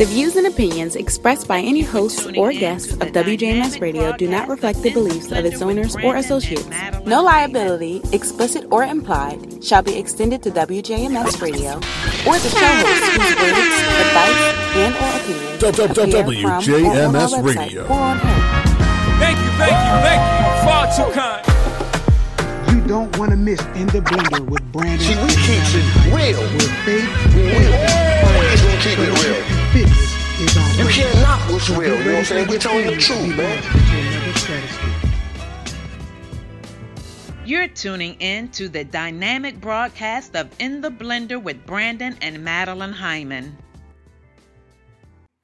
The views and opinions expressed by any hosts or guests of WJMS Radio do not reflect the beliefs of its owners or associates. No liability, explicit or implied, shall be extended to WJMS Radio or the show hosts whose words, advice, and or opinions appear from or on our WJMS Radio. or on air. Thank you, thank you, thank you. Far too kind. You don't want to miss In the Blender with Brandon. See, we keeps it real. With faith, We always gonna keep it real. Fitness is our You can't knock what's real. You know what I'm saying? We're telling the truth, man. You're tuning in to the dynamic broadcast of In the Blender with Brandon and Madeline Hyman.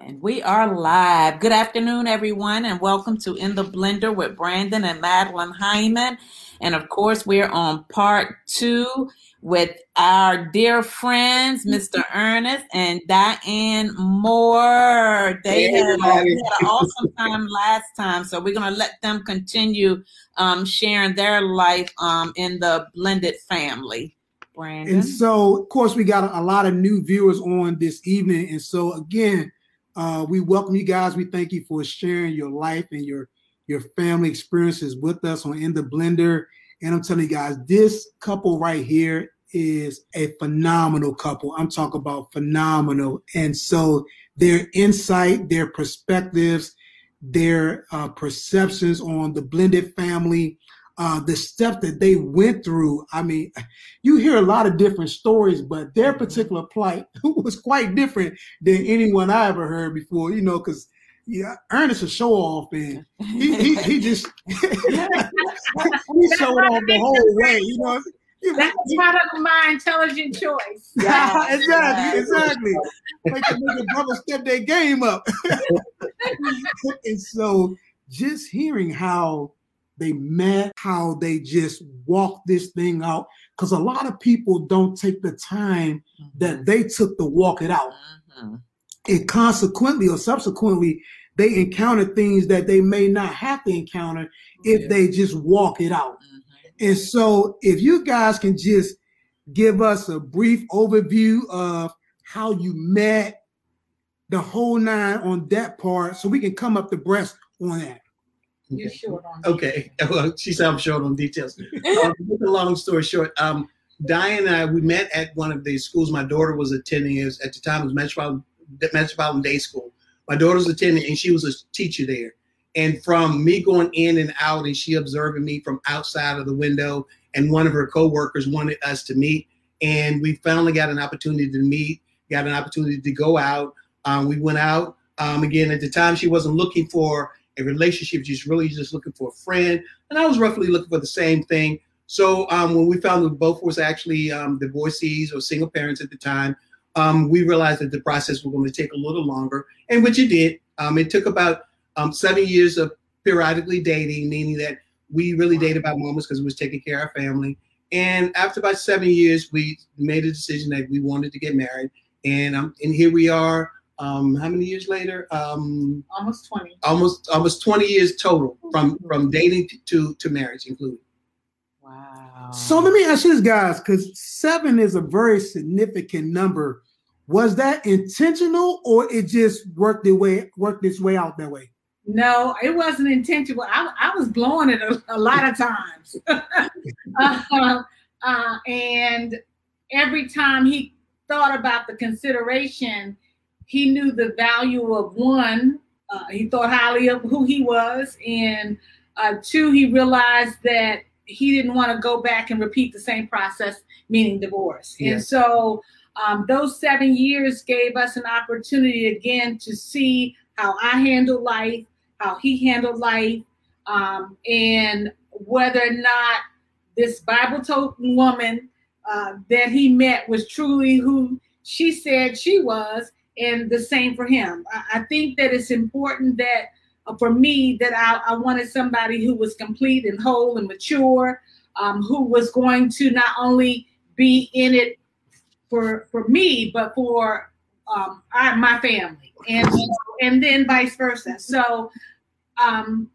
And we are live. Good afternoon, everyone, and welcome to In the Blender with Brandon and Madeline Hyman. And of course, we're on part two with our dear friends, Mr. Ernest and Diane Moore. They had, they had an awesome time last time, so we're going to let them continue um, sharing their life um, in the blended family. Brandon. And so, of course, we got a, a lot of new viewers on this evening. And so, again, uh, we welcome you guys. We thank you for sharing your life and your your family experiences with us on In the Blender. And I'm telling you guys, this couple right here is a phenomenal couple. I'm talking about phenomenal. And so, their insight, their perspectives, their uh, perceptions on the blended family, uh, the stuff that they went through. I mean, you hear a lot of different stories, but their particular plight was quite different than anyone I ever heard before. You know, because yeah, Ernest a show off, and he he, he just he showed off the whole way. You know, You know, That's part of my intelligent choice. exactly, exactly. Make the nigga brother step their game up. and so just hearing how they met, how they just walked this thing out, because a lot of people don't take the time that they took to walk it out. Mhm. And consequently or subsequently, they encounter things that they may not have to encounter if they just walk it out. Mhm. And so, if you guys can just give us a brief overview of how you met, the whole nine on that part, so we can come up the breast on that. You're short on that. Okay. Well, she said I'm short on details. um, a long story short, um, Diane and I we met at one of the schools my daughter was attending. It was, at the time it was Metropolitan, Metropolitan Day School. My daughter was attending, and she was a teacher there. And from me going in and out, and she observing me from outside of the window, and one of her coworkers wanted us to meet, and we finally got an opportunity to meet. Got an opportunity to go out. Um, we went out. Um, again, at the time, she wasn't looking for a relationship. She's really just looking for a friend. And I was roughly looking for the same thing. So um, when we found that both was actually um, divorcees or single parents at the time, um, we realized that the process was going to take a little longer, and which it did. Um, it took about um, seven years of periodically dating, meaning that we really dated about moments because we was taking care of our family. And after about seven years, we made a decision that we wanted to get married. And um, and here we are. Um, how many years later? Um, Almost 20. almost almost 20 years total from from dating to to marriage included Wow. So let me ask you this, guys, because seven is a very significant number. Was that intentional, or it just worked its way worked its way out that way? No, it wasn't intentional. I, I was blowing it a, a lot of times. uh, uh, and every time he thought about the consideration, he knew the value of one. Uh, he thought highly of who he was. And uh, two, he realized that he didn't want to go back and repeat the same process, meaning divorce. Yeah. And so um, those seven years gave us an opportunity again to see how I handled life, how he handled life, um, and whether or not this Bible toting woman uh, that he met was truly who she said she was, and the same for him. I, I think that it's important that uh, for me that I, I wanted somebody who was complete and whole and mature, um, who was going to not only be in it for for me, but for um, I, my family, and and then vice versa. So um,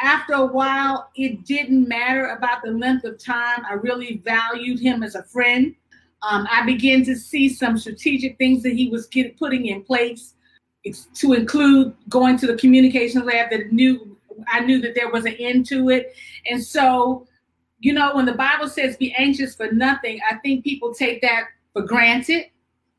after a while, it didn't matter about the length of time. I really valued him as a friend. Um, I began to see some strategic things that he was putting in place. it's to include going to the communication lab that knew I knew that there was an end to it. And so, you know, when the Bible says be anxious for nothing, I think people take that for granted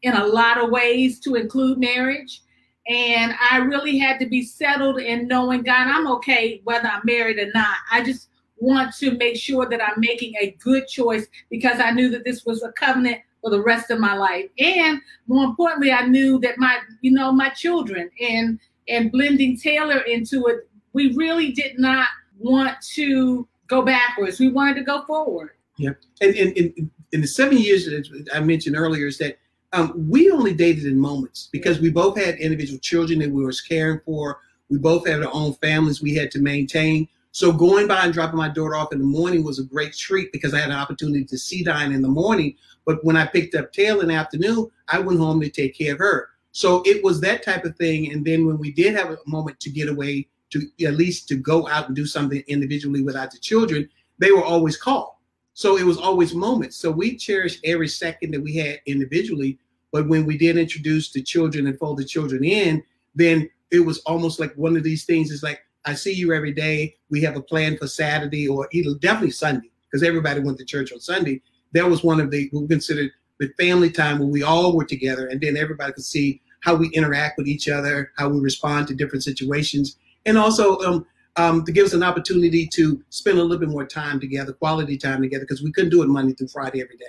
in a lot of ways to include marriage. And I really had to be settled in knowing, God, I'm okay whether I'm married or not. I just want to make sure that I'm making a good choice because I knew that this was a covenant for the rest of my life. And more importantly, I knew that my, you know, my children and and blending Taylor into it, we really did not want to go backwards. We wanted to go forward. Yeah. And in, in the seven years that I mentioned earlier is that um, we only dated in moments because we both had individual children that we were caring for. We both had our own families we had to maintain. So going by and dropping my daughter off in the morning was a great treat because I had an opportunity to see Diane in the morning. But when I picked up Taylor in the afternoon, I went home to take care of her. So it was that type of thing. And then when we did have a moment to get away, to at least to go out and do something individually without the children, they were always called. So it was always moments. So we cherished every second that we had individually. But when we did introduce the children and fold the children in, then it was almost like one of these things is like, I see you every day. We have a plan for Saturday or definitely Sunday because everybody went to church on Sunday. That was one of the we considered the family time where we all were together and then everybody could see how we interact with each other, how we respond to different situations, and also um, um, to give us an opportunity to spend a little bit more time together, quality time together, because we couldn't do it Monday through Friday every day.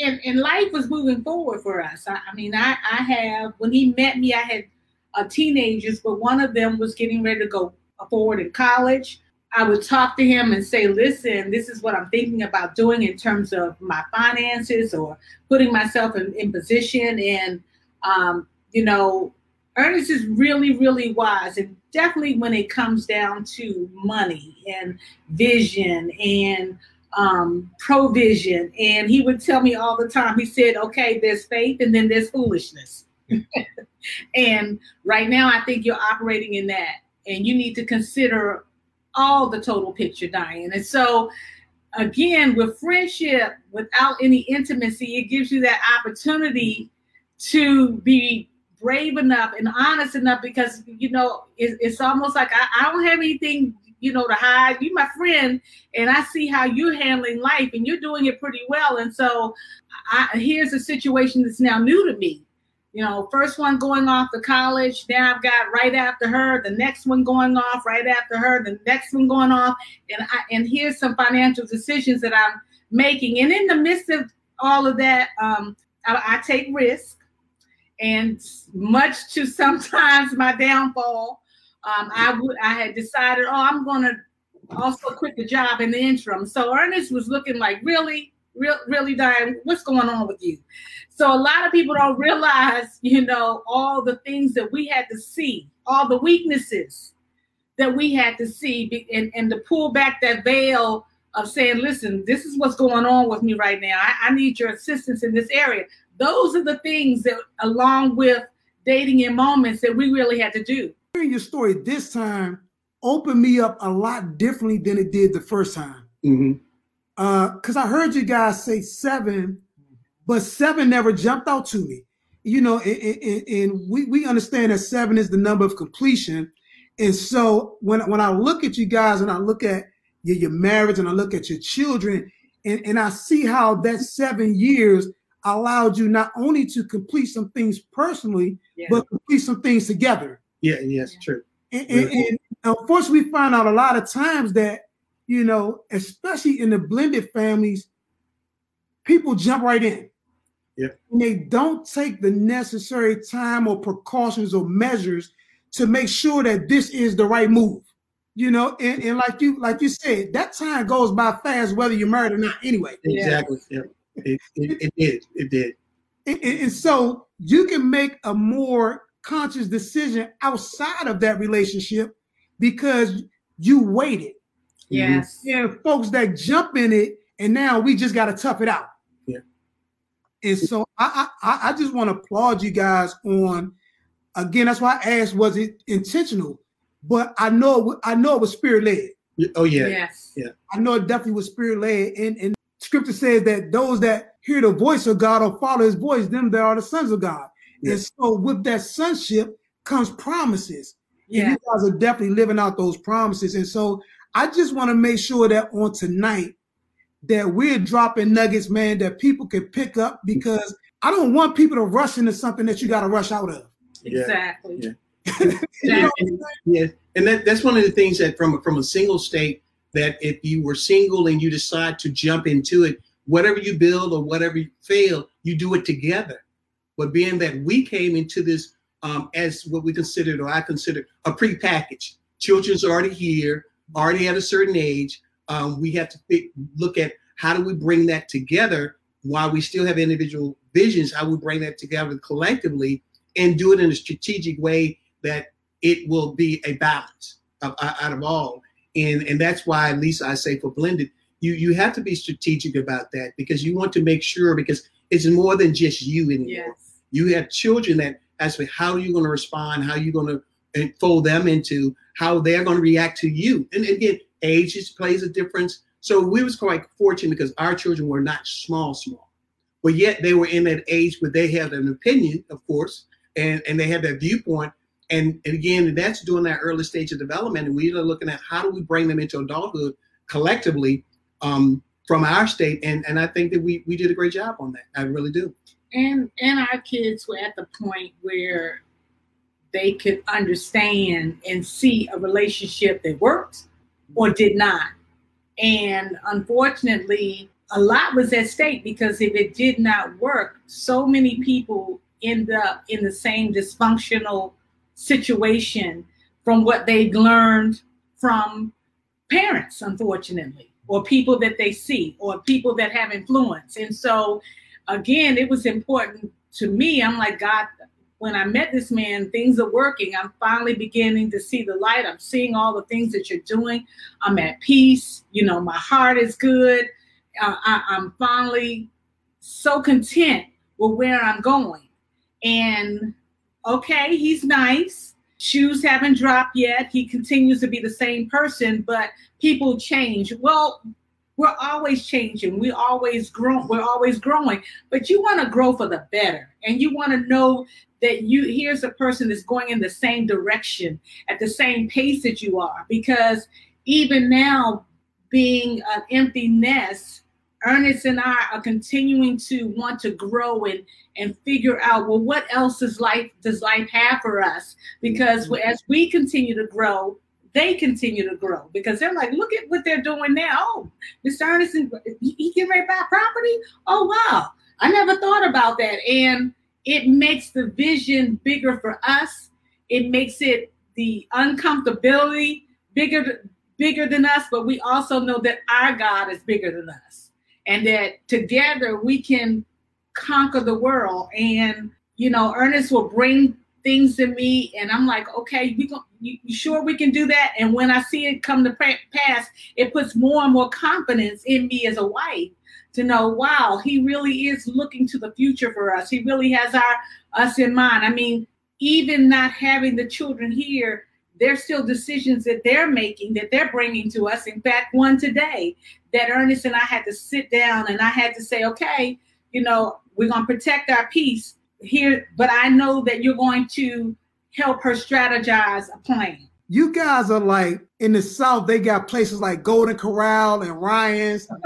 And, and life was moving forward for us. I, I mean, I, I have, when he met me, I had uh, teenagers, but one of them was getting ready to go forward in college. I would talk to him and say, listen, this is what I'm thinking about doing in terms of my finances or putting myself in, in position. And, um, you know, Ernest is really, really wise. And definitely when it comes down to money and vision and um, provision. And he would tell me all the time, he said, okay, there's faith and then there's foolishness. and right now, I think you're operating in that. And you need to consider all the total picture, Diane. And so, again, with friendship, without any intimacy, it gives you that opportunity to be brave enough and honest enough because you know it, it's almost like I, I, don't have anything you know to hide. You my friend, and I see how you're handling life, and you're doing it pretty well. And so, I, here's a situation that's now new to me. You know, first one going off to college. Now I've got right after her, the next one going off right after her, the next one going off, and I, and here's some financial decisions that I'm making. And in the midst of all of that, um, I, I take risks and much to sometimes my downfall, um, I would I had decided, oh, I'm going to also quit the job in the interim. So Ernest was looking like, really, real, really, Diane, what's going on with you? So a lot of people don't realize, you know, all the things that we had to see, all the weaknesses that we had to see, and, and to pull back that veil of saying, listen, this is what's going on with me right now. I, I need your assistance in this area those are the things that, along with dating in moments, that we really had to do. Hearing your story this time opened me up a lot differently than it did the first time. Mm-hmm. Because uh, I heard you guys say seven, but seven never jumped out to me. You know, and, and, and we, we understand that seven is the number of completion. And so when, when I look at you guys and I look at your, your marriage and I look at your children, and, and I see how that seven years allowed you not only to complete some things personally, yeah. but complete some things together. Yeah, yes, true. And, and, and, unfortunately, we find out a lot of times that, you know, especially in the blended families, people jump right in. Yeah. And they don't take the necessary time or precautions or measures to make sure that this is the right move. You know, and, and like you like you said, that time goes by fast whether you're married or not anyway. Exactly. Yeah. It, it, it did. It did. And, and so you can make a more conscious decision outside of that relationship because you waited. Yes. Mm-hmm. Yeah, folks that jump in it and now we just got to tough it out. Yeah. And so I, I I just want to applaud you guys on again. That's why I asked, was it intentional? But I know I know it was spirit led. Oh yeah. Yes. Yeah. I know it definitely was spirit led, and and scripture says that those that hear the voice of God or follow his voice, them that are the sons of God. Yes. And so with that sonship, comes promises. And Yeah. you guys are definitely living out those promises. And so I just want to make sure that on tonight that we're dropping nuggets, man, that people can pick up because I don't want people to rush into something that you got to rush out of. Yeah. Exactly. Yeah. You know Exactly. what I'm saying? Yeah, and that, that's one of the things that from from a single state that if you were single and you decide to jump into it, whatever you build or whatever you fail, you do it together. But being that we came into this um, as what we considered or I considered a pre-package, children's already here, already at a certain age. Um, we have to pick, look at how do we bring that together while we still have individual visions. How we bring that together collectively and do it in a strategic way that it will be a balance of, out of all. And and that's why, at least I say for blended, you you have to be strategic about that because you want to make sure because it's more than just you anymore. Yes. You have children that ask me, how are you going to respond, how are you going to eh, fold them into how they're going to react to you. And again, age is, plays a difference. So we was quite fortunate because our children were not small, small, but yet they were in that age where they had an opinion, of course, and and they had that viewpoint. And, and again, that's during that early stage of development. And we are looking at how do we bring them into adulthood collectively um, from our state. And, and I think that we, we did a great job on that. I really do. and and our kids were at the point where they could understand and see a relationship that worked or did not and unfortunately a lot was at stake because if it did not work so many people end up in the same dysfunctional situation from what they learned from parents unfortunately or people that they see or people that have influence and so again, it was important to me. I'm like, God, when I met this man, things are working. I'm finally beginning to see the light. I'm seeing all the things that you're doing. I'm at peace. You know, my heart is good. Uh, I, I'm finally so content with where I'm going. And okay, he's nice. Shoes haven't dropped yet. He continues to be the same person, but people change. Well, we're always changing. We always grow. We're always growing. But you want to grow for the better, and you want to know that you here's a person that's going in the same direction at the same pace that you are. Because even now, being an empty nest, Ernest and I are continuing to want to grow and and figure out well what else is life does life have for us? Because mm-hmm. as we continue to grow, they continue to grow because they're like, look at what they're doing now. Oh, Mr. Ernest, he he get ready buy property. Oh wow, I never thought about that, and it makes the vision bigger for us. It makes it the uncomfortability bigger bigger than us, but we also know that our God is bigger than us, and that together we can conquer the world. And you know, Ernest will bring things to me, and I'm like, okay, we go, you, you sure we can do that? And when I see it come to pass, it puts more and more confidence in me as a wife to know, wow, he really is looking to the future for us. He really has our us in mind. I mean, even not having the children here, there's still decisions that they're making that they're bringing to us. In fact, one today that Ernest and I had to sit down and I had to say, okay, you know, we're going to protect our peace here, but I know that you're going to help her strategize a plan. You guys are like in the South, they got places like Golden Corral and Ryan's.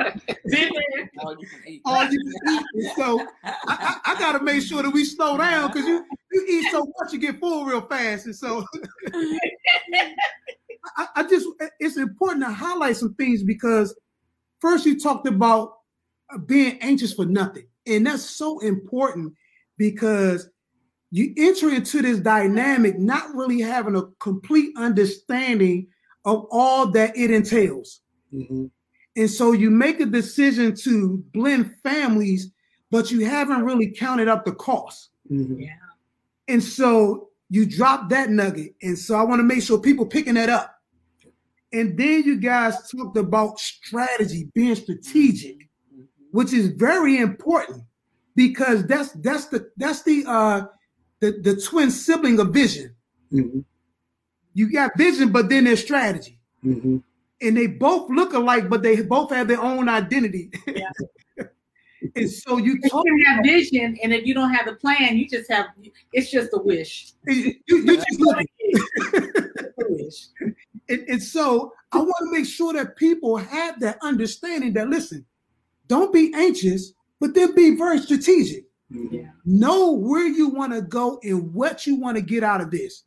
All you can eat. all you can eat. So I, I, I got to make sure that we slow down because you, you eat so much, you get full real fast. And so I, I just, it's important to highlight some things because first you talked about uh, being anxious for nothing. And that's so important because you enter into this dynamic not really having a complete understanding of all that it entails. Mhm. And so you make a decision to blend families, but you haven't really counted up the cost. Mhm. Yeah. And so you drop that nugget. And so I want to make sure people picking that up. And then you guys talked about strategy, being strategic, which is very important because that's that's the that's the uh the, the twin sibling of vision. Mhm. You got vision, but then there's strategy. Mhm. and they both look alike, but they both have their own identity. Yeah. and so you You can have vision, and if you don't have the plan, you just have it's just a wish. you, you just look It's wish. and, and so I want to make sure that people have that understanding that listen, don't be anxious, but then be very strategic. Yeah. Know where you want to go and what you want to get out of this.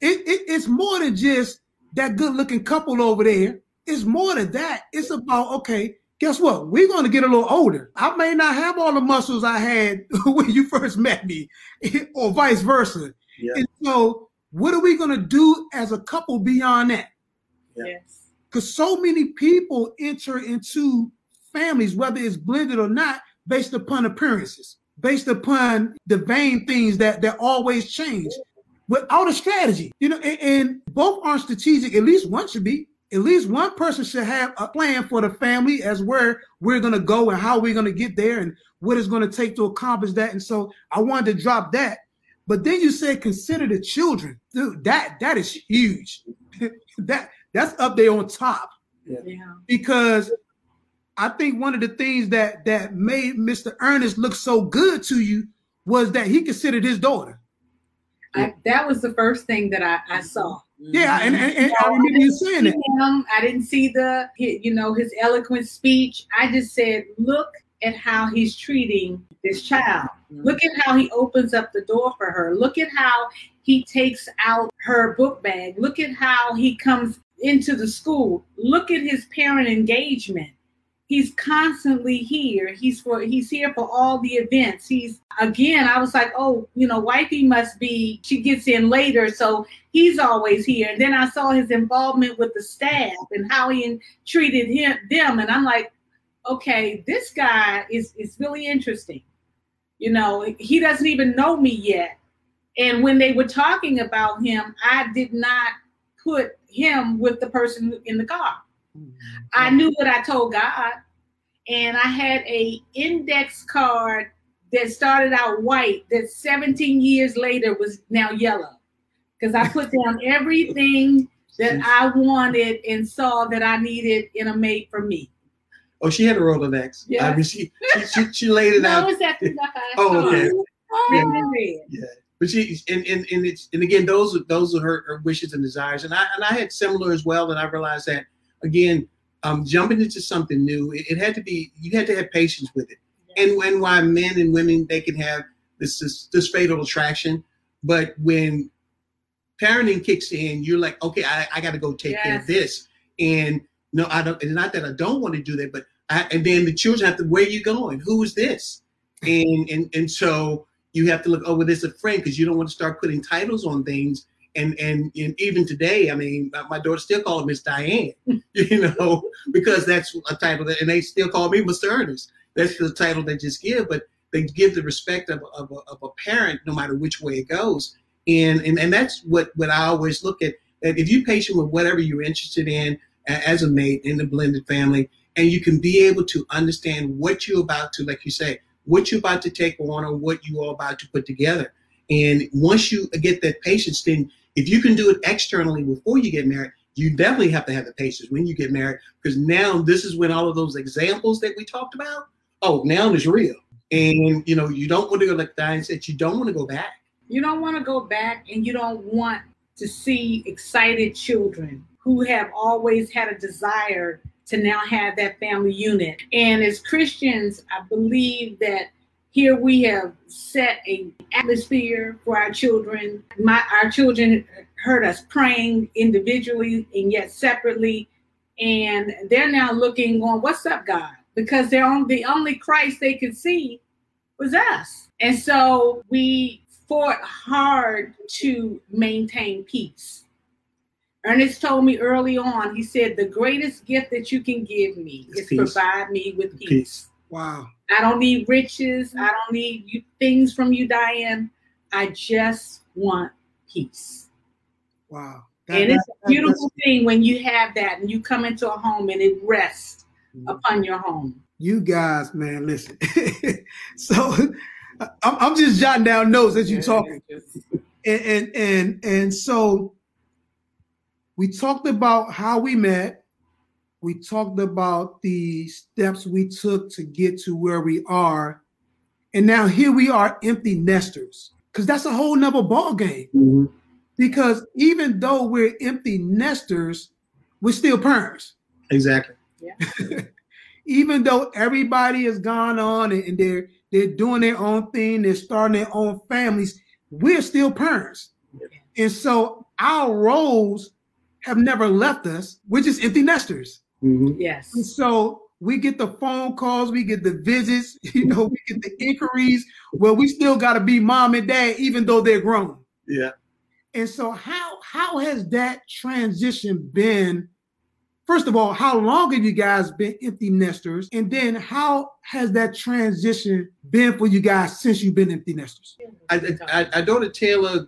It, it- it's more than just that good looking couple over there. It's more than that. It's about, okay, guess what? We're going to get a little older. I may not have all the muscles I had when you first met me, or vice versa. Yeah. And so, what are we going to do as a couple beyond that? Yeah. Yes. because so many people enter into families, whether it's blended or not, based upon appearances, based upon the vain things that that always change, without a strategy. You know, and, and both aren't strategic. At least one should be. At least one person should have a plan for the family as where we're gonna go and how we're gonna get there and what it's gonna take to accomplish that. And so I wanted to drop that. But then you said consider the children. Dude, that that is huge. that that's up there on top Yeah. because I think one of the things that that made Mr. Ernest look so good to you was that he considered his daughter. I, that was the first thing that I, I saw. Yeah, and, and, and I remember you saying that. him. I didn't see the, you know, his eloquent speech. I just said, look at how he's treating this child. Look at how he opens up the door for her. Look at how he takes out her book bag. Look at how he comes into the school. Look at his parent engagement. He's constantly here. He's for he's here for all the events. He's again, I was like, oh, you know, wifey must be she gets in later, so he's always here. And then I saw his involvement with the staff and how he treated him them, and I'm like, okay, this guy is is really interesting. You know, he doesn't even know me yet. And when they were talking about him, I did not put him with the person in the car. Mm-hmm. I knew what I told God, and I had a index card that started out white that 17 years later was now yellow because I put down everything that I wanted and saw that I needed in a mate for me. Oh, she had a Rolodex. Yeah. I mean, she, she, she, she laid it No, out. it's after the Oh, okay. Written in red. But she and, and, and it's and again those are those are her, her wishes and desires and I and I had similar as well and I realized that again um, jumping into something new it, it had to be you had to have patience with it. And when why men and women they can have this this, this fatal attraction but when parenting kicks in you're like okay I, I got to go take care of this. And no I don't it's not that I don't want to do that but I, and then the children have to where you going? Who is this? And and and so you have to look over this a friend because you don't want to start putting titles on things and and, and even today i mean my- daughter still calls miss diane you know because that's a title that and they still call me mr ernest that's the title they just give but they give the respect of, of, a, of a parent no matter which way it goes and, and and that's what what i always look at that if you're patient with whatever you're interested in as a mate in the blended family and you can be able to understand what you're about to like you say what you're about to take on or what you are about to put together. And once you get that patience, then if you can do it externally before you get married, you definitely have to have the patience when you get married because now this is when all of those examples that we talked about, oh, now it's real. And you know, you don't want to go like Diane said, you don't want to go back. You don't want to go back and you don't want to see excited children who have always had a desire to now have that family unit. And as Christians, I believe that here we have set a atmosphere for our children. My our children heard us praying individually and yet separately. And they're now looking on, what's up, God? Because they're on the only Christ they could see was us. And so we fought hard to maintain peace. Ernest told me early on, he said, the greatest gift that you can give me Is is peace. provide me with peace. Peace. Wow. I don't need riches. I mm-hmm. don't need you, things from you, Diane. I just want peace. Wow. and it's a beautiful thing when you have that and you come into a home and it rests mm-hmm. upon your home. you guys, man, listen. so I'm, I'm just jotting down notes as you're talking. and and and and so we talked about how we met We talked about the steps we took to get to where we are. And now here we are empty nesters. Because that's a whole nother ball game. Mhm. Because even though we're empty nesters, we're still parents. Exactly. Yeah. even though everybody has gone on and, and they're they're doing their own thing, they're starting their own families, we're still parents. And so our roles have never left us. We're just empty nesters. Mhm. Yes. And so we get the phone calls, we get the visits, you know, we get the inquiries. Well, we still got to be mom and dad, even though they're grown. Yeah. And so, how how has that transition been? First of all, how long have you guys been empty nesters? And then, how has that transition been for you guys since you've been empty nesters? I, I, I daughter Taylor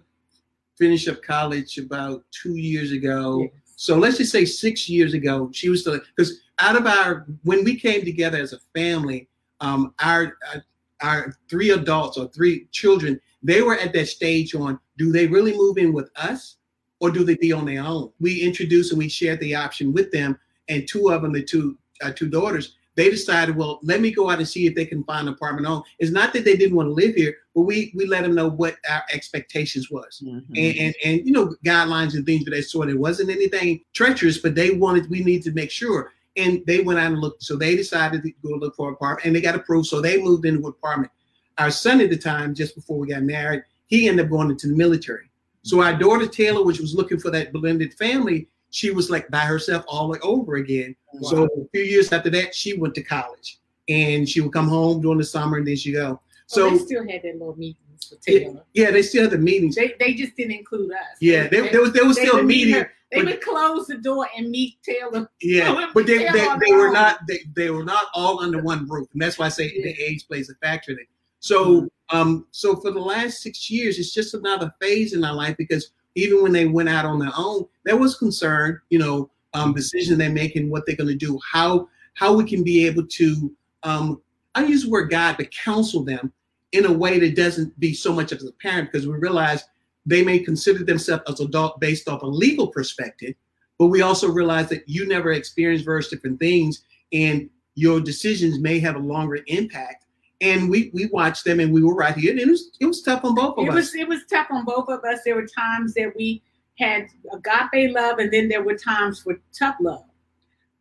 finished up college about two years ago. So let's just say six years ago, she was still because out of our when we came together as a family, um, our our- our three adults or three children, they were at that stage on do they really move in with us or do they be on their own? We introduced and we shared the option with them, and two of them, the two uh, two daughters, they decided, well, let me go out and see if they can find an apartment on. It's not that they didn't want to live here, but we we let them know what our expectations was Mm-hmm. and, and and you know guidelines and things of that sort. It wasn't anything treacherous, but they wanted we need to make sure. And they went out and looked. So they decided to go look for an apartment, and they got approved. So they moved into an apartment. Our son at the time, just before we got married, he ended up going into the military. So our daughter Taylor, which was looking for that blended family, she was like by herself all the way over again. So a few years after that, she went to college, and she would come home during the summer, and then she go. So So they still had their little meetings yeah, Taylor. yeah, they still had the meetings. They, they just didn't include us. Yeah, they, there was there was still meeting. They would close the door and meet Taylor. Yeah, but they, they, they were not they, they were not all under one roof, and that's why I say Yeah. the age plays a factor in it. So um so for the last six years, it's just another phase in our life because even when they went out on their own, there was concern, you know, um decision they're making, what they're going to do, how how we can be able to um I use the word God to counsel them in a way that doesn't be so much as a parent because we realize they may consider themselves as adult based off a legal perspective but we also realize that you never experienced various different things and your decisions may have a longer impact. And we we watched them and we were right here and it was it was tough on both of It us. was it was tough on both of us. There were times that we had agape love, and then there were times for tough love,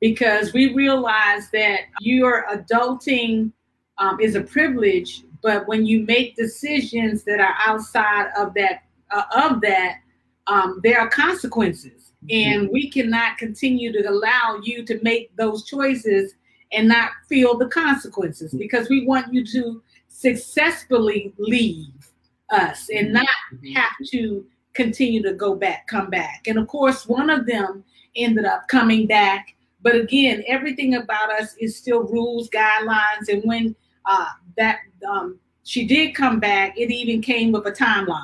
because we realized that you are adulting um, is a privilege, but when you make decisions that are outside of that uh, of that, um, there are consequences, and we cannot continue to allow you to make those choices and not feel the consequences because we want you to successfully leave us and not have to continue to go back, come back. And of course, one of them ended up coming back. But again, everything about us is still rules, guidelines. And when uh, that um, she did come back, it even came with a timeline.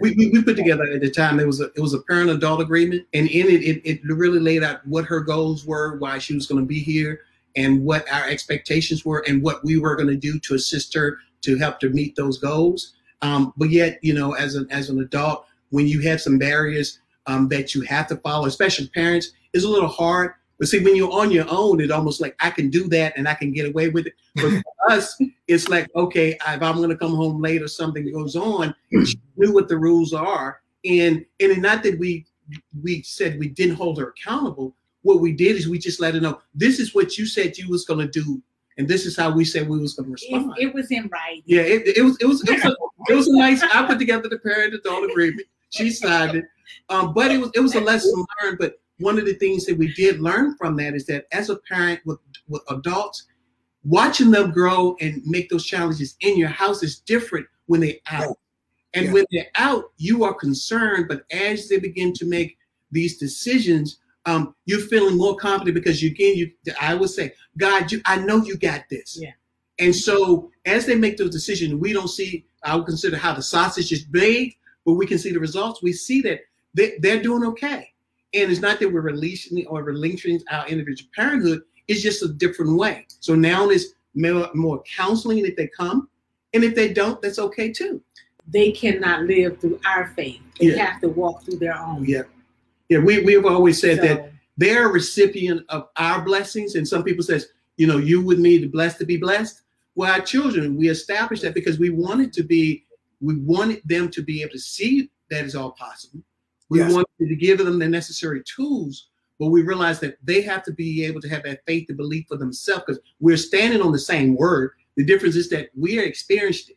we, we, we put together at the time it was a it was a parent adult agreement and in it, it it really laid out what her goals were why she was going to be here and what our expectations were and what we were going to do to assist her to help to meet those goals. Um, but yet you know as an as an adult when you have some barriers um, that you have to follow especially parents it's a little hard but see when you're on your own it's almost like i can do that and i can get away with it. But for us it's like okay if i'm going to come home late or something goes on she knew what the rules are. And and not that we we said we didn't hold her accountable. What we did is we just let her know this is what you said you was going to do and this is how we said we was going to respond. It, it was in writing. yeah it, it was it was it was, a, it was a nice i put together the parent adult agreement. She signed it. Um, but it was it was a lesson learned but one of the things that we did learn from that is that as a parent with with adults watching them grow and make those challenges in your house is different when they're out and Yeah. when they're out, you are concerned. But as they begin to make these decisions, um, you're feeling more confident because you again, you I would say, God, you I know you got this. Yeah. And so as they make those decisions, we don't see, I would consider how the sausage is made, but we can see the results. We see that they, they're doing okay. And it's not that we're releasing or relinquishing our individual parenthood, it's just a different way. So now it's more, more counseling if they come. And if they don't, that's okay too. They cannot live through our faith. They Yeah. have to walk through their own. Yeah. Yeah, we, we've always said So, that they're a recipient of our blessings. And some people says, you know, you with me, the blessed to be blessed. Well, our children, we established that because we wanted to be, we wanted them to be able to see that is all possible. We Yes. wanted to give them the necessary tools, but we realized that they have to be able to have that faith and belief for themselves because we're standing on the same word. The difference is that we are experienced it.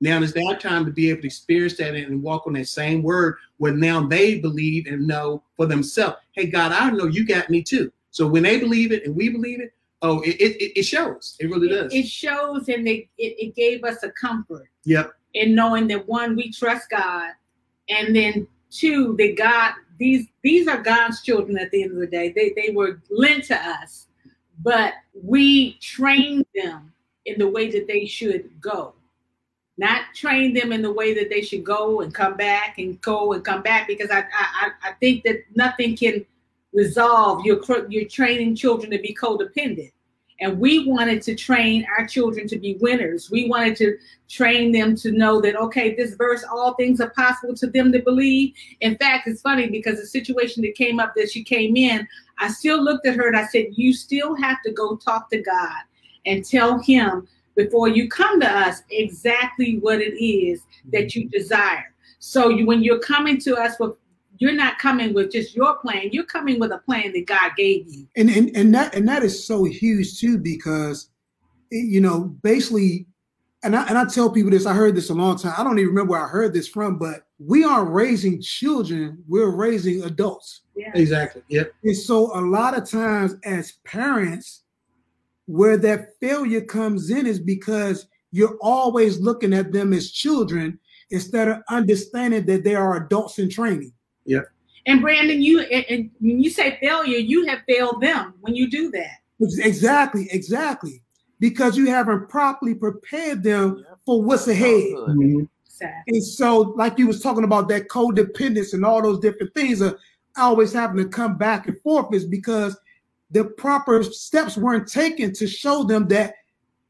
Now it's their time to be able to experience that and walk on that same word where now they believe and know for themselves. Hey, God, I know you got me too. So when they believe it and we believe it, oh, it, it, it shows. It really does. It, it shows and it, it, it gave us a comfort yep. in knowing that one, we trust God, and then two, that God, these these are God's children at the end of the day. They they were lent to us, but we trained them in the way that they should go. Not train them in the way that they should go and come back and go and come back because I I, I- think that nothing can resolve your you're training children to be codependent. And we wanted to train our children to be winners. We wanted to train them to know that, okay, this verse, all things are possible to them to believe. In fact, it's funny because the situation that came up that she came in, I still looked at her and I said, You still have to go talk to God and tell Him before you come to us exactly what it is that mm-hmm. you desire. So you, when you're coming to us with, you're not coming with just your plan, you're coming with a plan that God gave you. and and and that and that is so huge too because you know basically and I, and I tell people this i heard this a long time i don't even remember where i heard this from but we aren't raising children we're raising adults Yeah. Exactly. Yep. and so a lot of times as parents where that failure comes in is because you're always looking at them as children instead of understanding that they are adults in training And Brandon, you and, and when you say failure, you have failed them when you do that. exactly exactly because you haven't properly prepared them for what's ahead Mhm. Exactly. And so, like you was talking about that codependence and all those different things are always having to come back and forth is because the proper steps weren't taken to show them that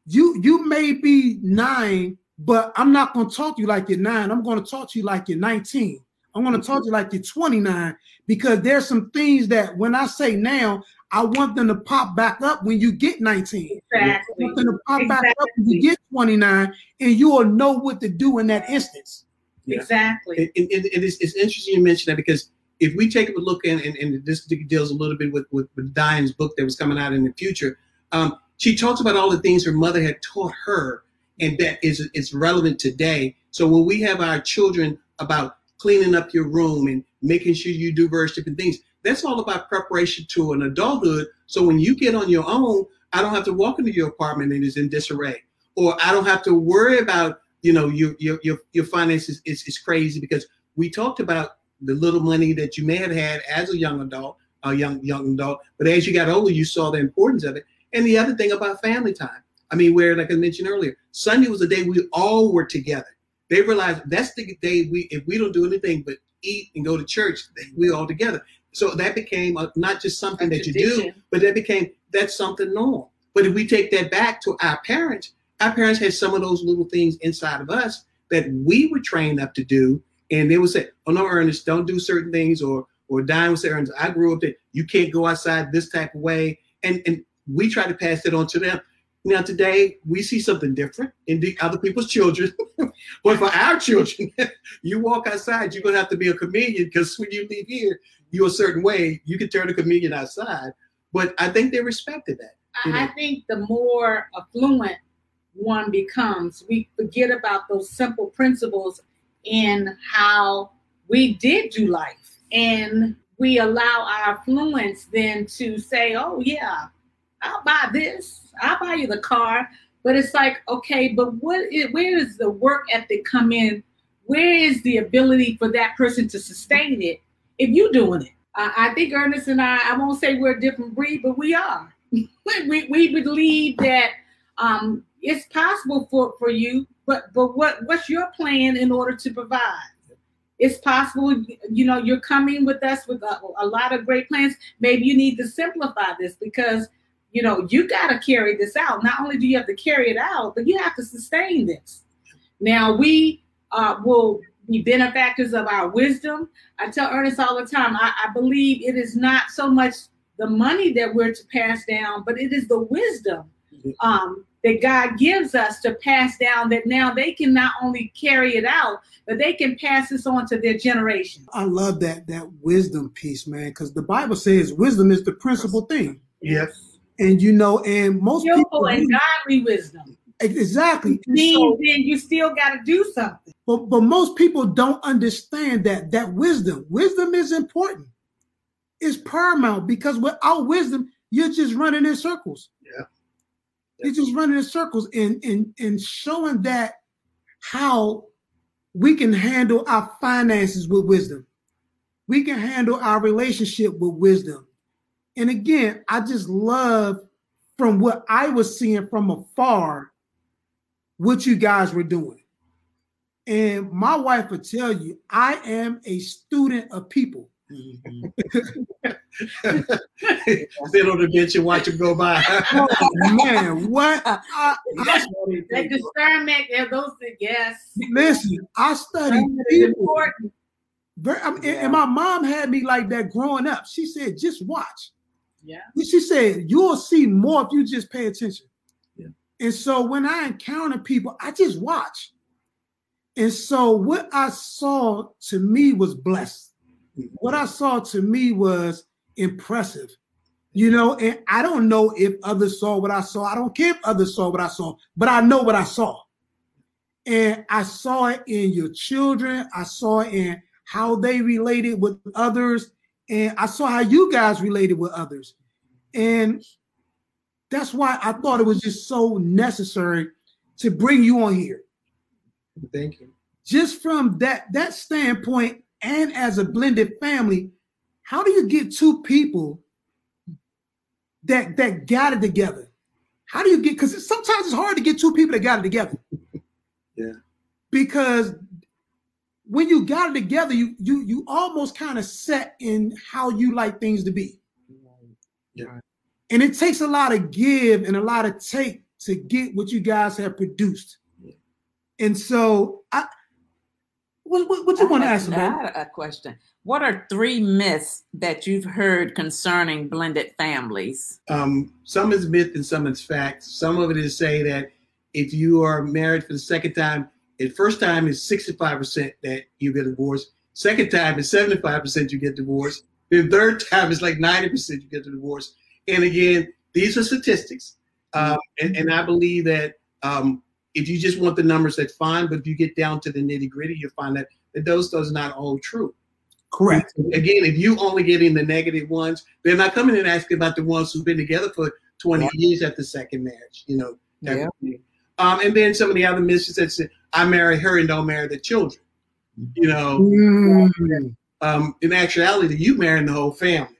you you may be nine, but I'm not going to talk to you like you're nine. I'm going to talk to you like you're 19. I'm going to talk to you like you're 29 because there's some things that when I say now, I want them to pop back up when you get 19. I Exactly. want them to pop back up when you get 29, and you will know what to do in that instance. Yeah. Exactly. And, and, and it's, it's interesting you mention that because if we take a look in, and, and this deals a little bit with, with, with Diane's book that was coming out in the future, um, she talks about all the things her mother had taught her and that is, is relevant today. So when we have our children about cleaning up your room and making sure you do various different things, that's all about preparation to an adulthood. So when you get on your own, I don't have to walk into your apartment and it's in disarray, or I don't have to worry about you know your your your, your finances is, is crazy because we talked about the little money that you may have had as a young adult, a young young adult, but as you got older, you saw the importance of it. And the other thing about family time, I mean, where like I mentioned earlier, Sunday was the day we all were together. They realized that's the day we if we don't do anything but eat and go to church, we all together. So that became a, not just something that you do, but that became that's something normal. But if we take that back to our parents, our parents had some of those little things inside of us that we were trained up to do, and they would say, "Oh no, Ernest, don't do certain things," or or Diane would say, "Ernest, I grew up that you can't go outside this type of way," and and we try to pass it on to them. Now today we see something different in the other people's children, but for our children, you walk outside, you're gonna have to be a comedian because when you leave here, you're a certain way. You can turn a comedian outside, but I think they respected that. you I, I think the more affluent one becomes, we forget about those simple principles in how we did do life. And we allow our affluence then to say, oh, yeah, I'll buy this, I'll buy you the car. But it's like, okay, but what is, where is the work ethic come in? Where is the ability for that person to sustain it if you're doing it? I, I think Ernest and I, I won't say we're a different breed, but we are we, we believe that um, it's possible for, for you, but but what what's your plan in order to provide? It's possible, you know, you're coming with us with a, a lot of great plans. Maybe you need to simplify this because you know you got to carry this out. Not only do you have to carry it out, but you have to sustain this. Now we uh, will be benefactors of our wisdom. I tell Ernest all the time, I, I believe it is not so much the money that we're to pass down, but it is the wisdom um, that God gives us to pass down that now they can not only carry it out, but they can pass this on to their generation. I love that that wisdom piece, man, because the Bible says wisdom is the principal thing. Yes. And you know, and most Skillful people and godly wisdom exactly. Means so- then you still got to do something. but but most people don't understand that that wisdom, wisdom is important. It's paramount because without wisdom, you're just running in circles. Yeah. You're just running in circles and and and showing that how we can handle our finances with wisdom. We can handle our relationship with wisdom. And again, I just love from what I was seeing from afar what you guys were doing. And my wife would tell you, I am a student of people. Mm-hmm. Sit on the bench and watch them go by. Oh man, what? I, I, That discernment, yeah, those yes. listen, I studied people. important. Very, I mean, and- and my mom had me like that growing up. She said, just watch. Yeah. She said, you'll see more if you just pay attention. Yeah. And so when I encounter people, I just watch. And so what I saw to me was blessed. What I saw to me was impressive. You know, and I don't know if others saw what I saw. I don't care if others saw what I saw, but I know what I saw. And I saw it in your children. I saw it in how they related with others. And I saw how you guys related with others. And that's why I thought it was just so necessary to bring you on here. Thank you. Just from that that standpoint, and as a blended family, how do you get two people that that got it together? How do you get because sometimes it's hard to get two people that got it together. Yeah. Because when you got it together, you you you almost kind of set in how you like things to be. Yeah. And it takes a lot of give and a lot of take to get what you guys have produced. Yeah. And so I what, what, what you want to ask about? I had a question. What are three myths that you've heard concerning blended families? Um, some is myth and some is fact. Some of it is say that if you are married for the second time, the first time is 65% that you get divorced. Second time is 75% you get divorced. The third time is like 90% you get the divorce. And again, these are statistics. Um, and, and I believe that um, if you just want the numbers, that's fine. But if you get down to the nitty gritty, you'll find that, that those those are not all true. Correct. Again, if you only getting the negative ones, they're not coming and asking about the ones who've been together for 20 years at the second marriage, you know. Yeah. Um, and then some of the other that say, I marry her and don't marry the children. You know, Mm. um, in actuality, you marrying the whole family,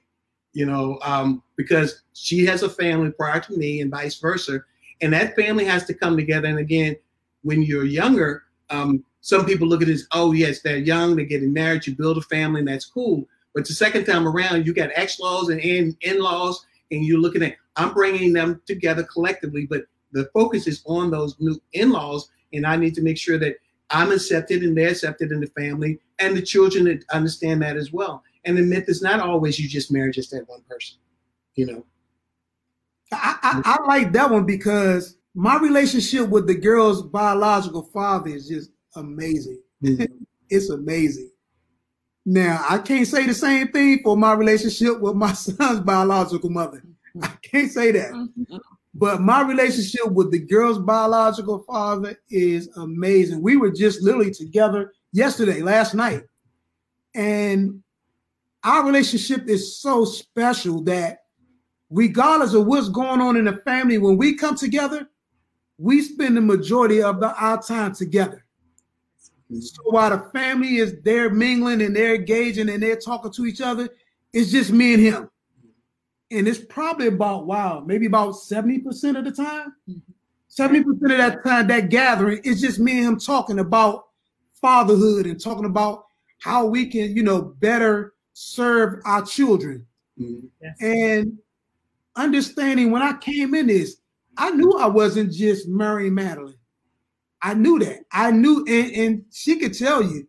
you know, um, because she has a family prior to me and vice versa. And that family has to come together. And again, when you're younger, um, some people look at this, oh, yes, they're young, they're getting married, you build a family, and that's cool. But the second time around, you got ex laws and in laws, and you're looking at, I'm bringing them together collectively, but the focus is on those new in laws. And I need to make sure that I'm accepted and they're accepted in the family, and the children understand that as well. And the myth is not always you just marry just that one person, you know. I, I, I like that one because my relationship with the girl's biological father is just amazing. Mm-hmm. it's amazing. Now, I can't say the same thing for my relationship with my son's biological mother. I can't say that. Mm-hmm. But my relationship with the girl's biological father is amazing. We were just literally together yesterday, last night. And our relationship is so special that regardless of what's going on in the family, when we come together, we spend the majority of the, our time together. So while the family is there mingling and they're engaging and they're talking to each other, it's just me and him. And it's probably about, wow, maybe about 70% of the time. 70% of that time, that gathering, is just me and him talking about fatherhood and talking about how we can, you know, better serve our children. Mhm. And understanding when I came in this, I knew I wasn't just marrying Madeline. I knew that. I knew, and, and she could tell you,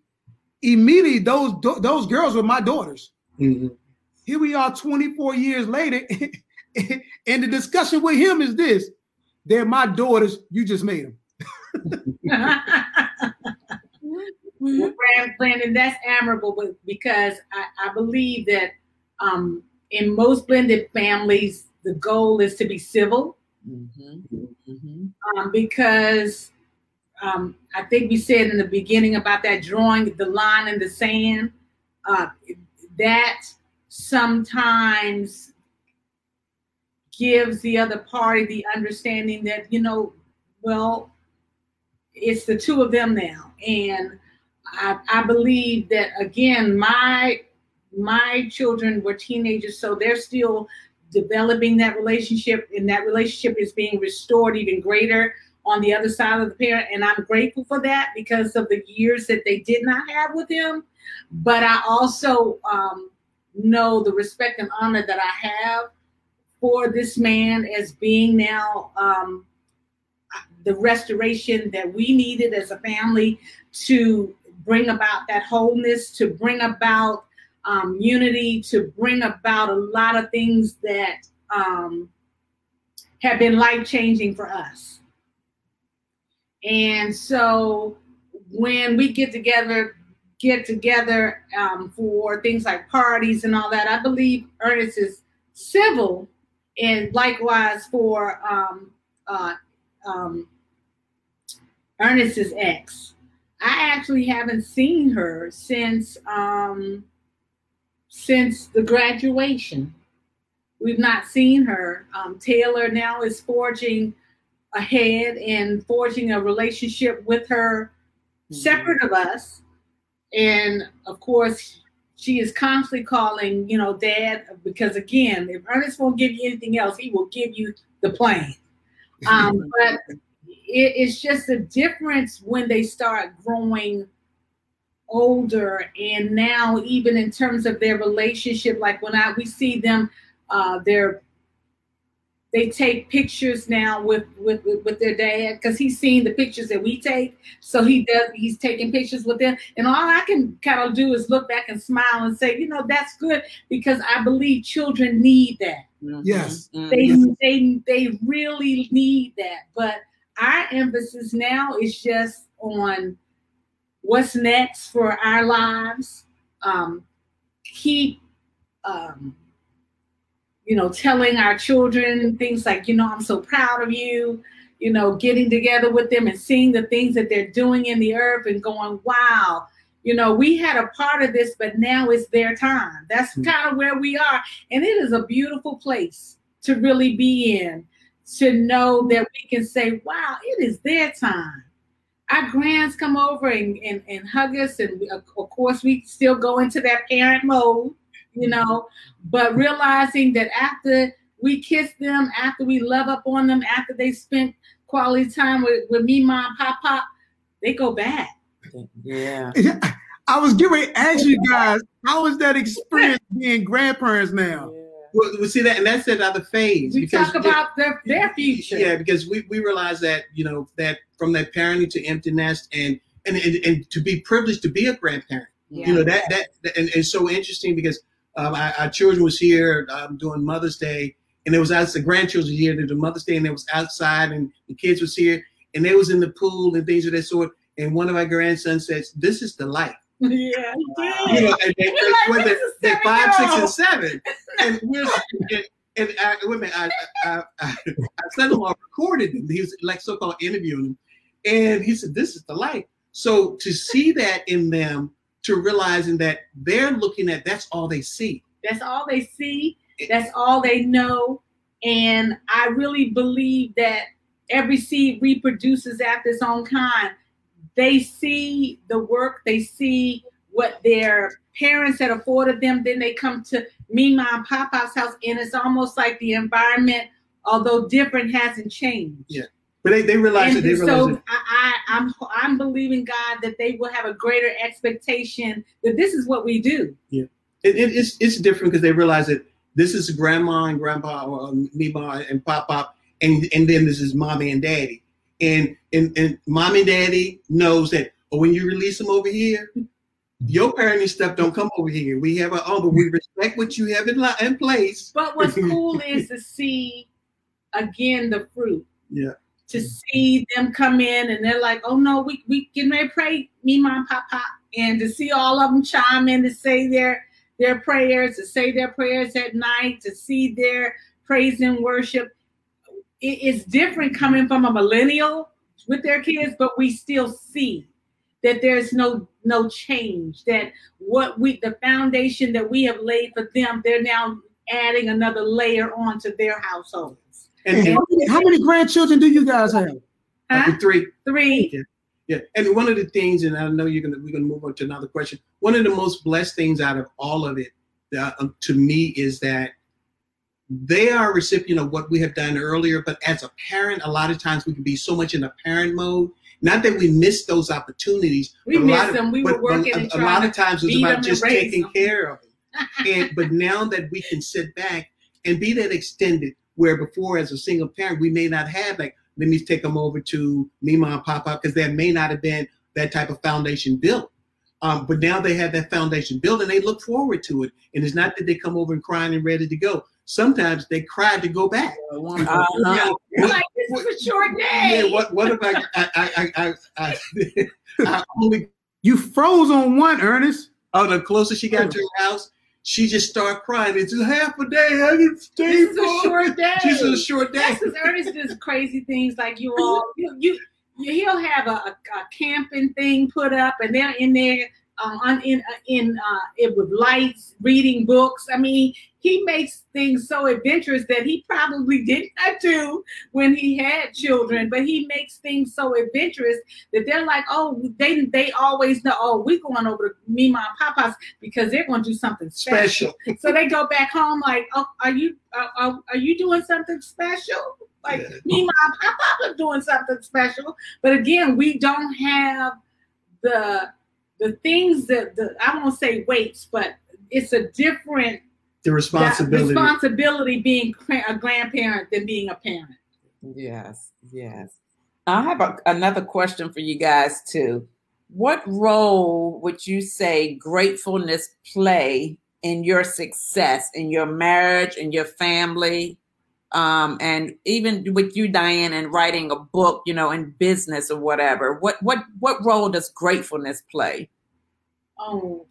immediately those those girls were my daughters. Mhm. Here we are 24 years later, and the discussion with him is this: they're my daughters. You just made them. Well, Brand- Brandon, that's admirable, but because I, I believe that um, in most blended families, the goal is to be civil. Mhm. Mhm. um, because um, I think we said in the beginning about that drawing the line in the sand. Uh, that sometimes gives the other party the understanding that you know, well, it's the two of them now, and I, I believe that again, my my children were teenagers, so they're still developing that relationship, and that relationship is being restored even greater on the other side of the parent. And I'm grateful for that because of the years that they did not have with him. But I also um, know the respect and honor that I have for this man as being now um, the restoration that we needed as a family to bring about that wholeness, to bring about um, unity, to bring about a lot of things that um, have been life changing for us. And so when we get together, get together um, for things like parties and all that, I believe Ernest is civil, and likewise for um, uh, um, Ernest's ex. I actually haven't seen her since um, since the graduation. We've not seen her. Um, Taylor now is forging ahead and forging a relationship with her separate of us. And of course, she is constantly calling, you know, dad, because again, if Ernest won't give you anything else, he will give you the plane. Um, but it, it's just a difference when they start growing older and now even in terms of their relationship like when i we see them uh they're they take pictures now with with with, with their dad because he's seen the pictures that we take so he does he's taking pictures with them and all i can kind of do is look back and smile and say you know that's good because i believe children need that Mhm. Yes. Mhm. they Yes. they they really need that but our emphasis now is just on what's next for our lives um, keep um, you know telling our children things like you know i'm so proud of you you know getting together with them and seeing the things that they're doing in the earth and going wow. You know we had a part of this but now it's their time. That's Mhm. kind of where we are. And it is a beautiful place to really be in to know that we can say wow it is their time. Our grands come over and, and, and hug us and we, of course we still go into that parent mode you know but realizing that after we kiss them after we love up on them after they spent quality time with, with me mom pop pop they go back Yeah. I was getting ready to ask you guys, how was that experience being grandparents now? Well, we see that, and that's another phase. we talk about their, their future Yeah, because we, we realize that you know that from that parenting to empty nest and and, and and to be privileged to be a grandparent. Yeah. You know that that that- and it's so interesting because um, our, our children was here um, doing Mother's Day, and it was us the grandchildren here to do Mother's Day, and it was outside, and the kids was here, and they was in the pool and things of that sort. And one of our grandsons says, "This is the life." yeah You know, and they, You're like, they're, they're five, six, and seven-year-old. and we're and, and I, wait a minute, I, I, I, I sent him, I recorded him. He was like so-called interviewing him, and he said, "This is the life." So to see that in them, to realizing that they're looking at that's all they see. That's all they see. That's all they know. And I really believe that every seed reproduces after its own kind. They see the work, they see what their parents had afforded them. Then they come to me, mom, papa's house, and it's almost like the environment, although different, hasn't changed. Yeah. But they, they realize And it. They realize so it. I, I, I'm I'm believing God that they will have a greater expectation that this is what we do. it, it it's it's different because they realize that this is grandma and grandpa, or me, mom, and pop pop, and and then this is mommy and daddy, and and and mom and daddy knows that. But when you release them over here, Your parenting stuff don't come over here. We have our own, but we respect what you have in, li- in place. But what's cool is to see again the fruit. Yeah. To see them come in and they're like, oh no, we we getting ready to pray, me, mom, pop, pop. And to see all of them chime in to say their their prayers, to say their prayers at night, to see their praise and worship. It's different coming from a millennial with their kids, but we still see that there's no no change. That what we the foundation that we have laid for them, they're now adding another layer onto their households. And, And and how, many, grandchildren do you guys have? Huh? three, Three. Yeah, and one of the things, and I know you're gonna we're gonna move on to another question. One of the most blessed things out of all of it, uh, to me, is that they are a recipient of what we have done earlier. But as a parent, a lot of times we can be so much in a parent mode. Not that we miss those opportunities. We miss a of- them. We were working but and a, a lot of times it's feed about just taking them. care of them. and but now that we can sit back and be that extended, where before as a single parent we may not have like let me take them over to Mima and Papa because there may not have been that type of foundation built. Um, but now they have that foundation built and they look forward to it. And it's not that they come over and crying and ready to go. Sometimes they cry to go back. Uh-huh. Yeah, what- like, this is a short yeah, day. what what if I I I I, I, I, I only You froze on one, Ernest. oh the closer she got to her house, she just started crying. It's just half a day. I didn't stay. This is a short day. This is a short day. That's Ernest does crazy things like you all. You, you, you he'll have a, a, camping thing put up, and they're in there um, on in in uh, it with lights, reading books. I mean, he makes things so adventurous that he probably did not do when he had children, but he makes things so adventurous that they're like, oh, they they always know, oh, we're going over to Mima and Papa's because they're going to do something special. Special. So they go back home like, oh, are you are, are you doing something special? Like Yeah. me, my papa doing something special. But again, we don't have the the things that the I won't say weights, but it's a different The responsibility. responsibility being a grandparent than being a parent. Yes, yes. I have a, another question for you guys too. What role would you say gratefulness play in your success, in your marriage, in your family, um, and even with you, Diane, and writing a book, you know, in business or whatever? What what what role does gratefulness play? Oh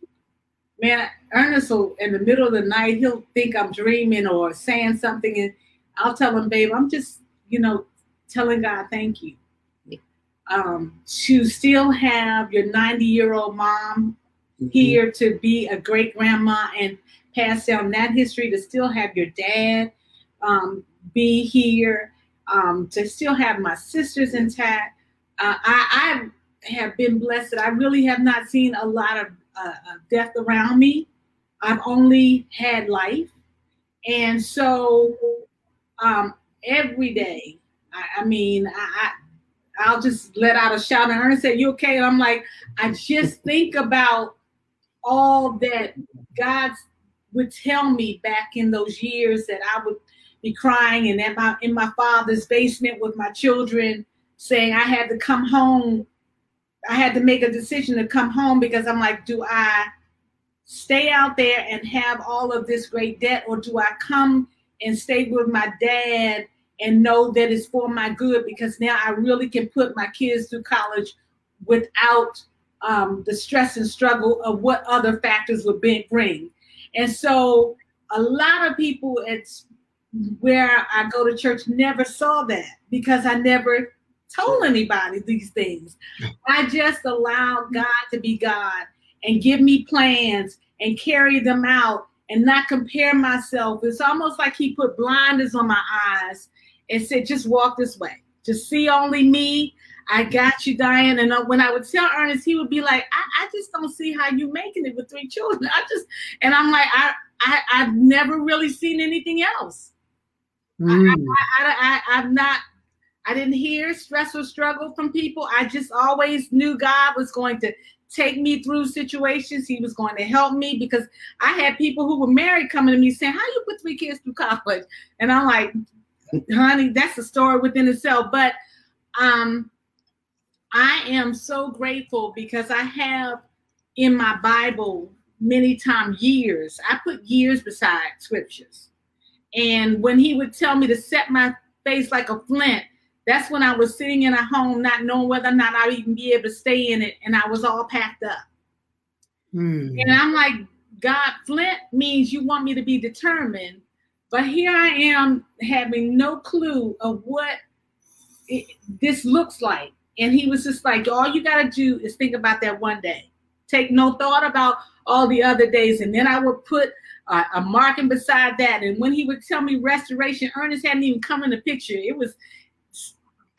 man, Ernest will in the middle of the night he'll think I'm dreaming or saying something, and I'll tell him, babe, I'm just you know telling God thank you. Um, to still have your 90 year old mom Mhm. here to be a great grandma and pass down that history, to still have your dad um, be here, um, to still have my sisters intact. Uh, I, I have been blessed I really have not seen a lot of uh, death around me. I've only had life. And so um, every day, I, I mean, I, I, I'll just let out a shout and Ernest said, You okay? And I'm like, I just think about all that God would tell me back in those years that I would be crying and at my in my father's basement with my children saying I had to come home. I had to make a decision to come home because I'm like, do I stay out there and have all of this great debt or do I come and stay with my dad and know that it's for my good because now I really can put my kids through college without um, the stress and struggle of what other factors would bring. And so a lot of people at where I go to church never saw that because I never told anybody these things. I just allowed God to be God and give me plans and carry them out and not compare myself. It's almost like he put blinders on my eyes and said, just walk this way. Just see only me. I got you, Diane. And uh, when I would tell Ernest, he would be like, I, I just don't see how you making it with three children. I just, and I'm like, I, I, I've never really seen anything else. Mm. I, I, I, I've not, I didn't hear stress or struggle from people. I just always knew God was going to take me through situations. He was going to help me because I had people who were married coming to me saying, How you put three kids through college? And I'm like, honey, that's a story within itself. But um I am so grateful because I have in my Bible many times years. I put years beside scriptures. And when he would tell me to set my face like a flint, that's when I was sitting in a home not knowing whether or not I'd even be able to stay in it. And I was all packed up. Mm. And I'm like, God, flint means you want me to be determined. But here I am having no clue of what it, this looks like. And he was just like, all you got to do is think about that one day. Take no thought about all the other days. And then I would put uh, a marking beside that. And when he would tell me restoration, Ernest hadn't even come in the picture. It was,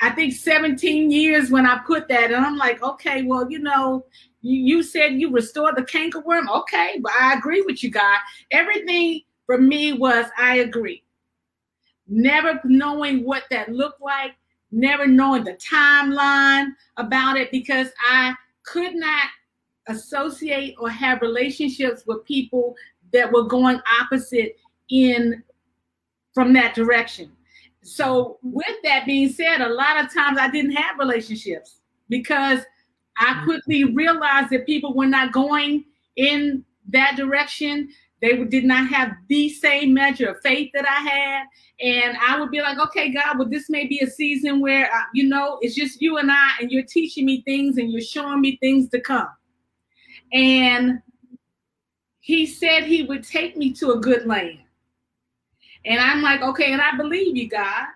I think, 17 years when I put that. And I'm like, okay, well, you know, you, you said you restored the cankerworm. Okay, but I agree with you, God. Everything for me was I agree. Never knowing what that looked like, never knowing the timeline about it because I could not associate or have relationships with people that were going opposite in from that direction. So with that being said, a lot of times I didn't have relationships because I quickly realized that people were not going in that direction. They did not have the same measure of faith that I had. And I would be like, okay, God, well, this may be a season where, uh, you know, it's just you and I, and you're teaching me things and you're showing me things to come. And he said he would take me to a good land. And I'm like, okay, and I believe you, God.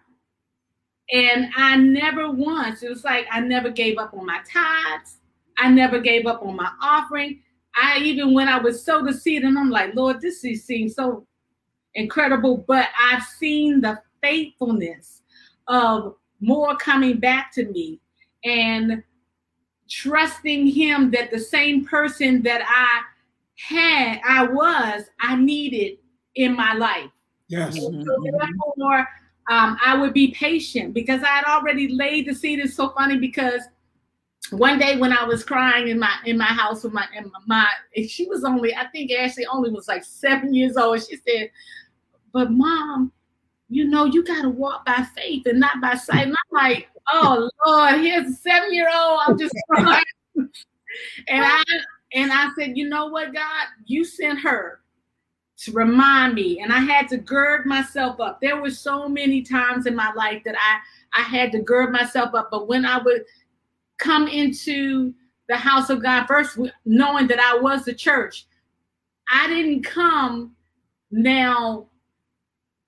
And I never once, it was like I never gave up on my tithes. I never gave up on my offering. I even when I was so deceived, and I'm like, Lord, this seems so incredible. But I've seen the faithfulness of more coming back to me and trusting him that the same person that I had, I was, I needed in my life. Yes. So therefore, um, I would be patient because I had already laid the seed. It's so funny because one day when I was crying in my in my house with my and my, my she was only I think Ashley only was like seven years old. She said, "But mom, you know you got to walk by faith and not by sight." And I'm like, "Oh Lord, here's a seven year old. I'm just crying." and I and I said, "You know what, God? You sent her." To remind me and i had to gird myself up. There were so many times in my life that i i had to gird myself up but when i would come into the house of god first knowing that i was the church i didn't come now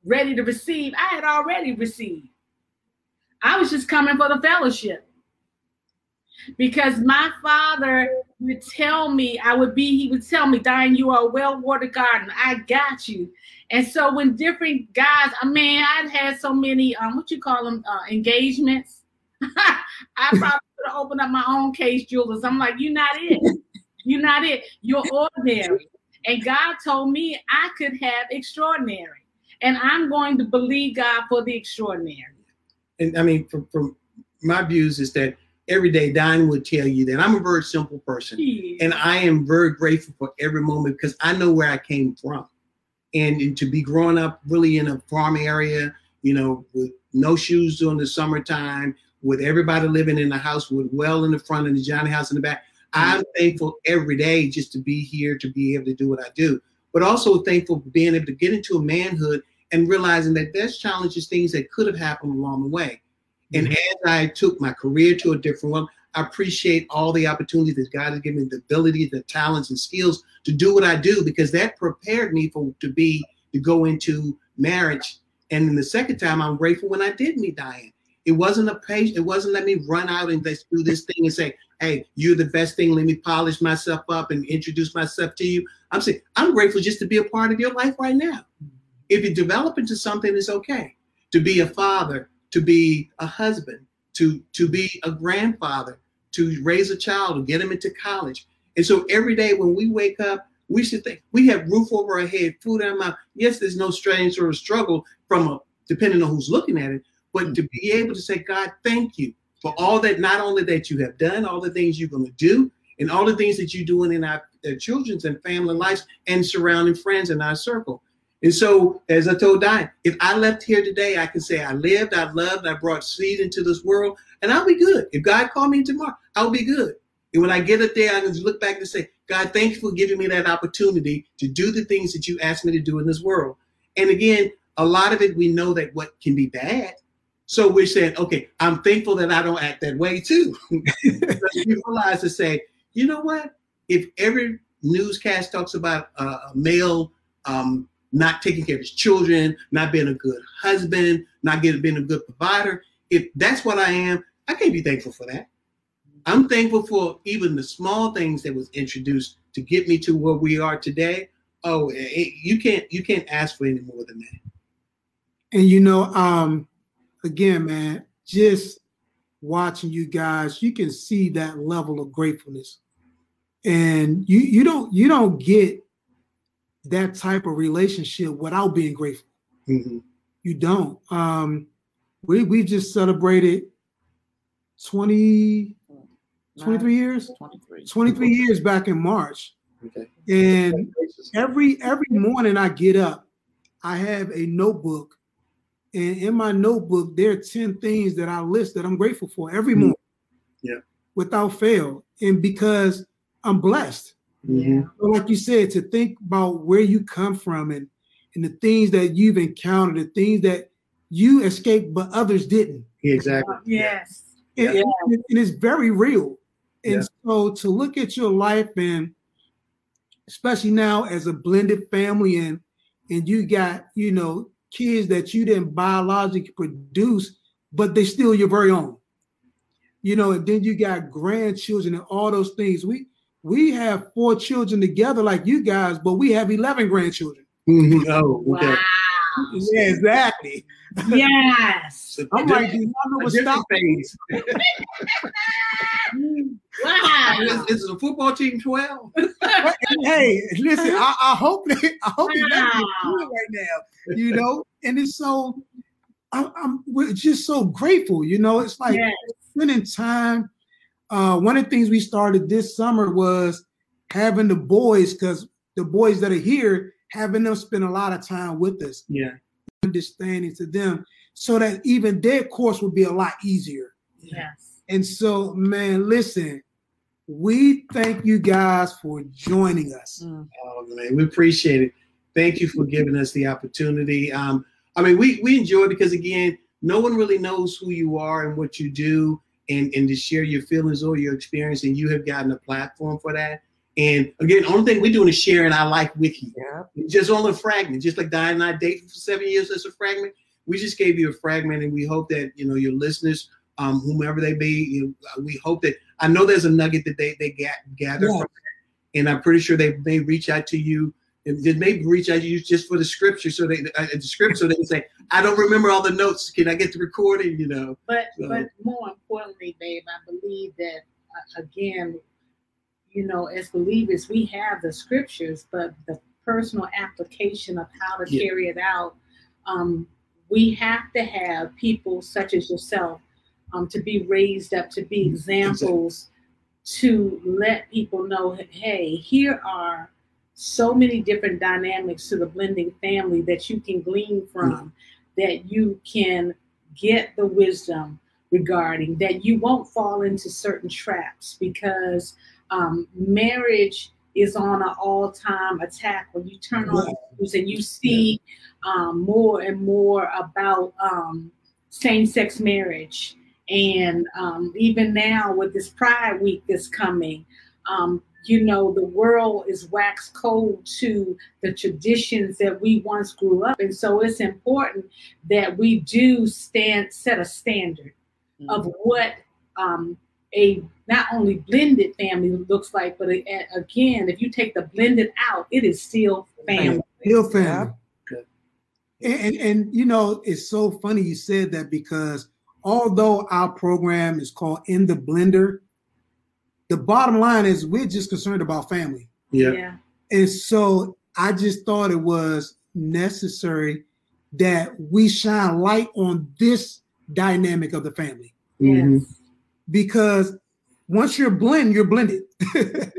ready to receive. I had already received. I was just coming for the fellowship because my father would tell me, I would be, he would tell me, Diane, you are a well watered garden. I got you. And so when different guys, I mean, I'd had so many, um, what you call them, uh, engagements. I probably could have opened up my own Kay Jewelers. I'm like, you're not it. You're not it. You're ordinary. And God told me I could have extraordinary. And I'm going to believe God for the extraordinary. And I mean, from, from my views is that every day Diane would tell you that I'm a very simple person. And I am very grateful for every moment because I know where I came from. And, and to be growing up really in a farm area, you know, with no shoes during the summertime, with everybody living in the house with well in the front and the Johnny house in the back. I'm mm-hmm. thankful every day just to be here, to be able to do what I do, but also thankful for being able to get into a manhood and realizing that there's challenges, things that could have happened along the way. And mm-hmm. as I took my career to a different one, I appreciate all the opportunities that God has given me, the ability, the talents and skills to do what I do because that prepared me for to be to go into marriage. And then the second time, I'm grateful when I did meet Diane. It wasn't a page. It wasn't let me run out and let's do this thing and say, "Hey, you're the best thing. Let me polish myself up and introduce myself to you." I'm saying I'm grateful just to be a part of your life right now. If you develop into something, it's okay. To be a father, to be a husband, to to be a grandfather, to raise a child, to get him into college. And so every day when we wake up, we should think we have roof over our head, food in our mouth. Yes, there's no strain or struggle from a depending on who's looking at it, but to be able to say, God, thank you for all that not only that you have done, all the things you're going to do, and all the things that you're doing in our, our children's and family lives and surrounding friends in our circle. And so, as I told Diane, if I left here today, I can say I lived, I loved, I brought seed into this world, and I'll be good. If God called me tomorrow, I'll be good. And when I get up there, I can look back and say, God, thank you for giving me that opportunity to do the things that you asked me to do in this world. And again, a lot of it we know that what can be bad. So we're saying, okay, I'm thankful that I don't act that way too. you realize to say, you know what? If every newscast talks about a male um, not taking care of his children, not being a good husband, not getting being a good provider, if that's what I am, I can't be thankful for that. I'm thankful for even the small things that was introduced to get me to where we are today. Oh, it, you can't you can't ask for any more than that. And you know, um, again, man, just watching you guys, you can see that level of gratefulness. And you you don't you don't get that type of relationship without being grateful. Mhm. You don't. Um, we we just celebrated 20, 23 years, 23. 23 years back in March. Okay. And every every morning I get up, I have a notebook, and in my notebook there are 10 things that I list that I'm grateful for every Mhm. morning. Yeah. Without fail. And because I'm blessed. So like you said, to think about where you come from and and the things that you've encountered, the things that you escaped but others didn't. Exactly. Yes. And, Yeah. and- and it's very real. And Yeah. so to look at your life and especially now as a blended family and and you got, you know, kids that you didn't biologically produce, but they still your very own. You know, and then you got grandchildren and all those things. We we have four children together like you guys, but we have 11 grandchildren. Mhm. Oh, okay. Wow. Yeah, exactly. Yes. So I'm like, do y'all know a what stop? phase. Wow. Is, is a football team 12? hey, listen, I, I hope they, I hope they let me Wow. do it right now, you know. And it's so, I'm, I'm we're just so grateful, you know. It's like Yes. spending time. Uh, one of the things we started this summer was having the boys, because the boys that are here, having them spend a lot of time with us, Yeah. understanding to them, so that even their course would be a lot easier. Yes. And so, man, listen, we thank you guys for joining us. Mm. Oh man, we appreciate it. Thank you for giving us the opportunity. Um, I mean, we we enjoy it because again, no one really knows who you are and what you do, and and to share your feelings or your experience, and you have gotten a platform for that. And again, only thing we're doing is sharing our life with you, Yeah. just on a fragment, just like Diane and I dated for seven years as a fragment. We just gave you a fragment, and we hope that you know your listeners, um, whomever they be, you we hope that I know there's a nugget that they they get gather Yeah. from it, and I'm pretty sure they may reach out to you and they may reach out to you just for the scripture, so they uh, the script, so they can say, "I don't remember all the notes. Can I get the recording?" You know. But So- but more importantly, babe, I believe that uh, again, you know, as believers, we have the scriptures, but the personal application of how to Yeah. carry it out, um, we have to have people such as yourself um, to be raised up to be examples to let people know, hey, here are so many different dynamics to the blending family that you can glean from, that you can get the wisdom regarding, that you won't fall into certain traps because um, marriage is on an all-time attack. When you turn on the news and you see um, more and more about um, same-sex marriage and um, even now with this pride week that's coming um, you know the world is wax cold to the traditions that we once grew up and so it's important that we do stand set a standard of what um, a not only blended family looks like but a, a- again if you take the blended out it is still family. Hill family. Good. And, and and you know, it's so funny you said that because although our program is called In the Blender, the bottom line is we're just concerned about family. Yeah. And so I just thought it was necessary that we shine light on this dynamic of the family Mhm. yes because once you're blend, you're blended.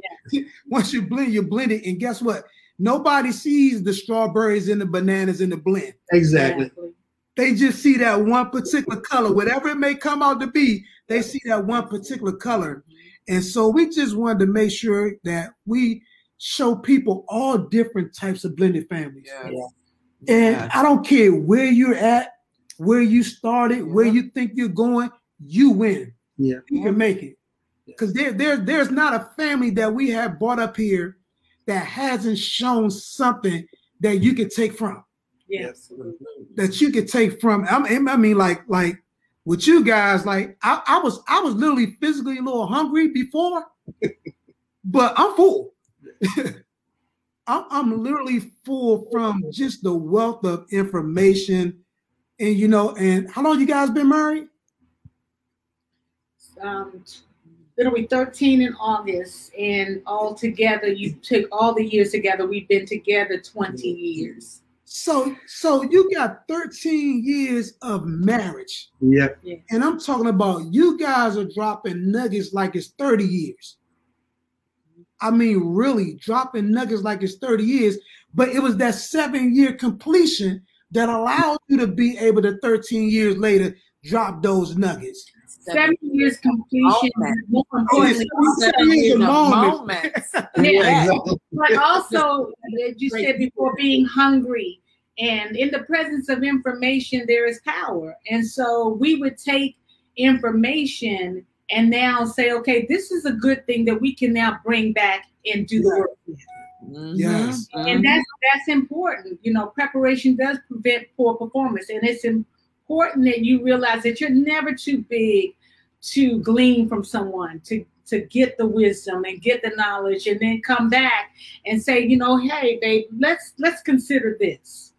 once you blend, you're blended. And guess what? Nobody sees the strawberries and the bananas in the blend. Exactly. Exactly. They just see that one particular color, whatever it may come out to be. They see that one particular color, And so we just wanted to make sure that we show people all different types of blended families. Yes. And Yes. I don't care where you're at, where you started, where you think you're going, you win. Yeah. You can make it. Because there, there, there's not a family that we have brought up here that hasn't shown something that you can take from. Yes. That you could take from. I mean, I mean, like, like with you guys, like I, I was, I was literally physically a little hungry before, but I'm full. I'm, I'm literally full from just the wealth of information, and you know, and how long you guys been married? Um, it'll be 13 in August, and all together, you took all the years together. We've been together 20 years. So, so you got 13 years of marriage, Yep. and I'm talking about you guys are dropping nuggets like it's 30 years. I mean, really dropping nuggets like it's 30 years, but it was that seven year completion that allowed you to be able to 13 years later drop those nuggets. Seven years completion, Moment. more importantly, it's Seven seven years years of of moments. moments. Yeah. But also as you said before being hungry and in the presence of information there is power and so we would take information and now say okay this is a good thing that we can now bring back and do the work Mhm. Yes. and that's that's important you know preparation does prevent poor performance and it's important that you realize that you're never too big to glean from someone to to get the wisdom and get the knowledge and then come back and say you know hey babe let's let's consider this.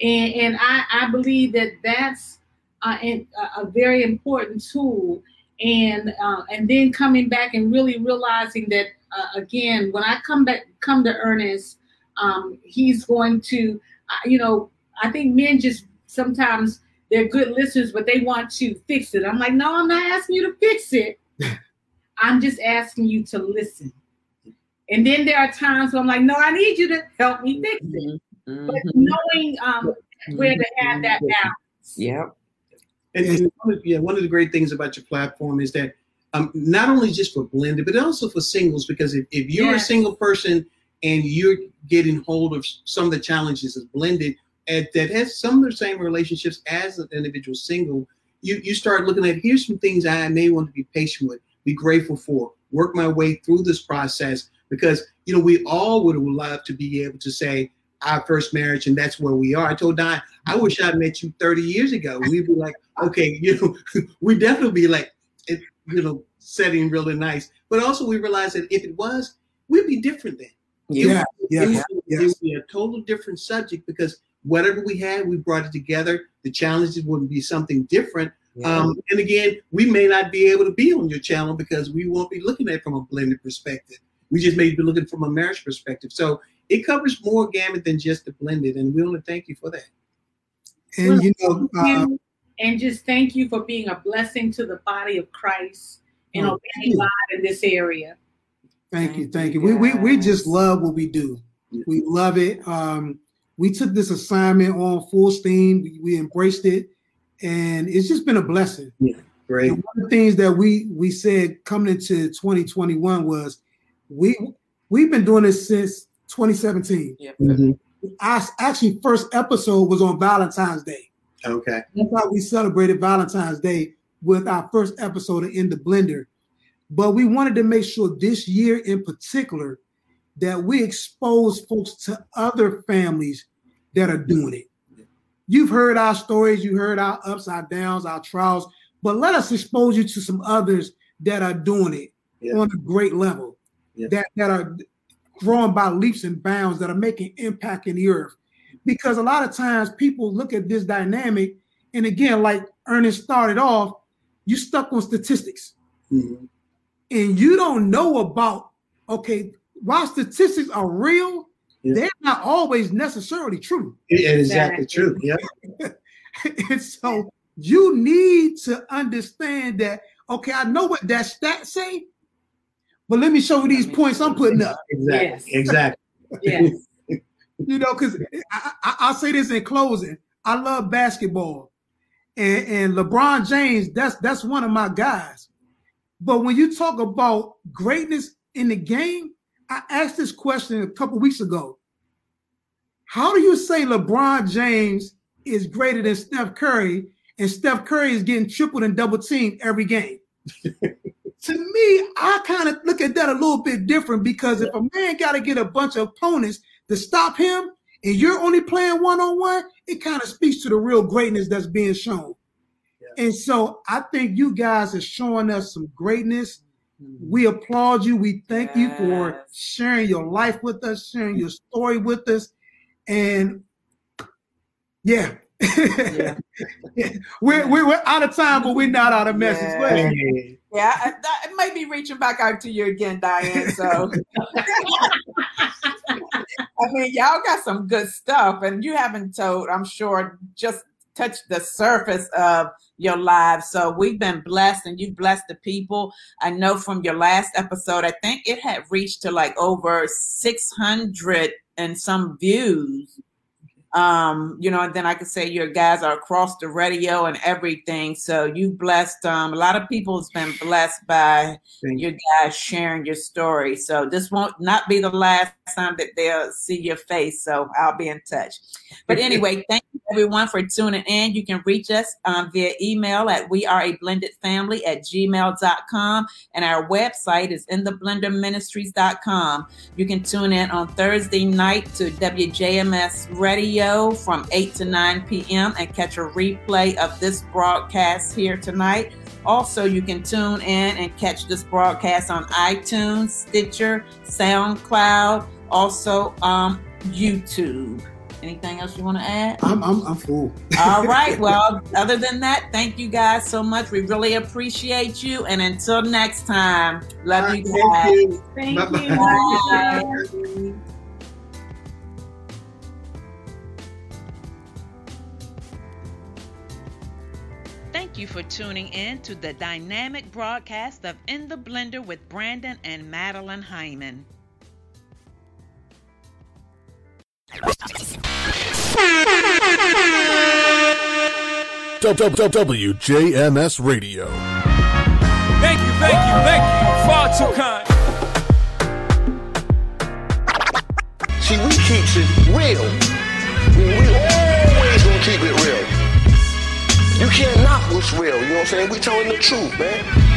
And and i i believe that that's a, a very important tool. And uh, and then coming back and really realizing that uh, again when i come back come to ernest um, he's going to uh, you know i think men just sometimes they're good listeners but they want to fix it i'm like no i'm not asking you to fix it i'm just asking you to listen and then there are times where i'm like no i need you to help me fix it Mhm. but knowing um, where to have that balance Yep. And, and one of, yeah, one of the great things about your platform is that um, not only just for blended, but also for singles. Because if, if you're Yes. a single person and you're getting hold of some of the challenges of blended and that has some of the same relationships as an individual single, you you start looking at here's some things I may want to be patient with, be grateful for, work my way through this process because you know we all would loved to be able to say our first marriage and that's where we are. I told Don, I wish I'd met you 30 years ago. We'd be like, okay, you know, we definitely be like, it, you know, setting really nice. But also we realized that if it was, we'd be different then. Yeah, It yeah, would, yeah. it would be a total different subject because whatever we had, we brought it together. The challenges would be something different. Um, and again, we may not be able to be on your channel because we won't be looking at it from a blended perspective. We just may be looking from a marriage perspective. So it covers more gamut than just the blended, and we want to thank you for that. And you know, uh, and just thank you for being a blessing to the body of Christ and Oh, obeying thank. God in this area. Thank you, thank you. We, we we just love what we do. We love it. Um, we took this assignment on full steam. We, we embraced it, and it's just been a blessing. Yeah, Great. And one of the things that we we said coming into 2021 was we we've been doing this since 2017. Yep. Mhm. Our actually first episode was on Valentine's Day. Okay. That's how we celebrated Valentine's Day with our first episode of In the Blender. But we wanted to make sure this year in particular that we expose folks to other families that are doing it. You've heard our stories, you heard our ups, our downs, our trials, but let us expose you to some others that are doing it Yeah. on a great level, Yeah. that, that are growing by leaps and bounds, that are making impact in the earth. Because a lot of times people look at this dynamic, and again, like Ernest started off, you stuck on statistics Mhm. and you don't know about okay while statistics are real Yeah. they're not always necessarily true It- it is exactly Exactly. true. Yeah. and so you need to understand that okay i know what that stat say but let me show you these points i'm putting up Exactly. Yes. Exactly. Yes. you know because I, I, i'll say this in closing i love basketball and, and lebron james that's that's one of my guys But when you talk about greatness in the game, I asked this question a couple weeks ago. How do you say LeBron James is greater than Steph Curry and Steph Curry is getting tripled and double teamed every game? to me, I kind of look at that a little bit different because if a man got to get a bunch of opponents to stop him and you're only playing one on one, it kind of speaks to the real greatness that's being shown. And so I think you guys are showing us some greatness. We applaud you. We thank you for sharing your life with us, sharing your story with us. And yeah. Yeah. we're, we're, we're out of time, but we're not out of message. Yeah. Yeah, I, I I may be reaching back out to you again, Diane. So, I mean, y'all got some good stuff, and you haven't told, I'm sure, just touched the surface of your lives. So, we've been blessed, and you've blessed the people. I know from your last episode, I think it had reached to like over 600 and some views um you know and then i could say your guys are across the radio and everything. So you've blessed um a lot of people has been blessed by Thank your guys sharing your story. So this won't not be the last time that they'll see your face. So i'll be in touch. But anyway thank you everyone for tuning in. You can reach us um, via email at we are a blended family at gmail.com and our website is in the ministries.com you can tune in on Thursday night to WJMS Radio from 8 to 9 p.m. and catch a replay of this broadcast here tonight. Also, you can tune in and catch this broadcast on iTunes, Stitcher, SoundCloud, also um, YouTube. Anything else you want to add? I'm, I'm, I'm full. All right. Well, other than that, thank you guys so much. We really appreciate you. And until next time, love you guys. Thank you. Thank Bye-bye. you. Bye. Thank you for tuning in to the dynamic broadcast of In the Blender with Brandon and Madeline Hyman. WJMS Radio. Thank you, thank you, thank you. Far too kind. See, we keeps it real. We, we always gonna keep it real. You can't knock what's real, you know what I'm saying? We telling the truth, man.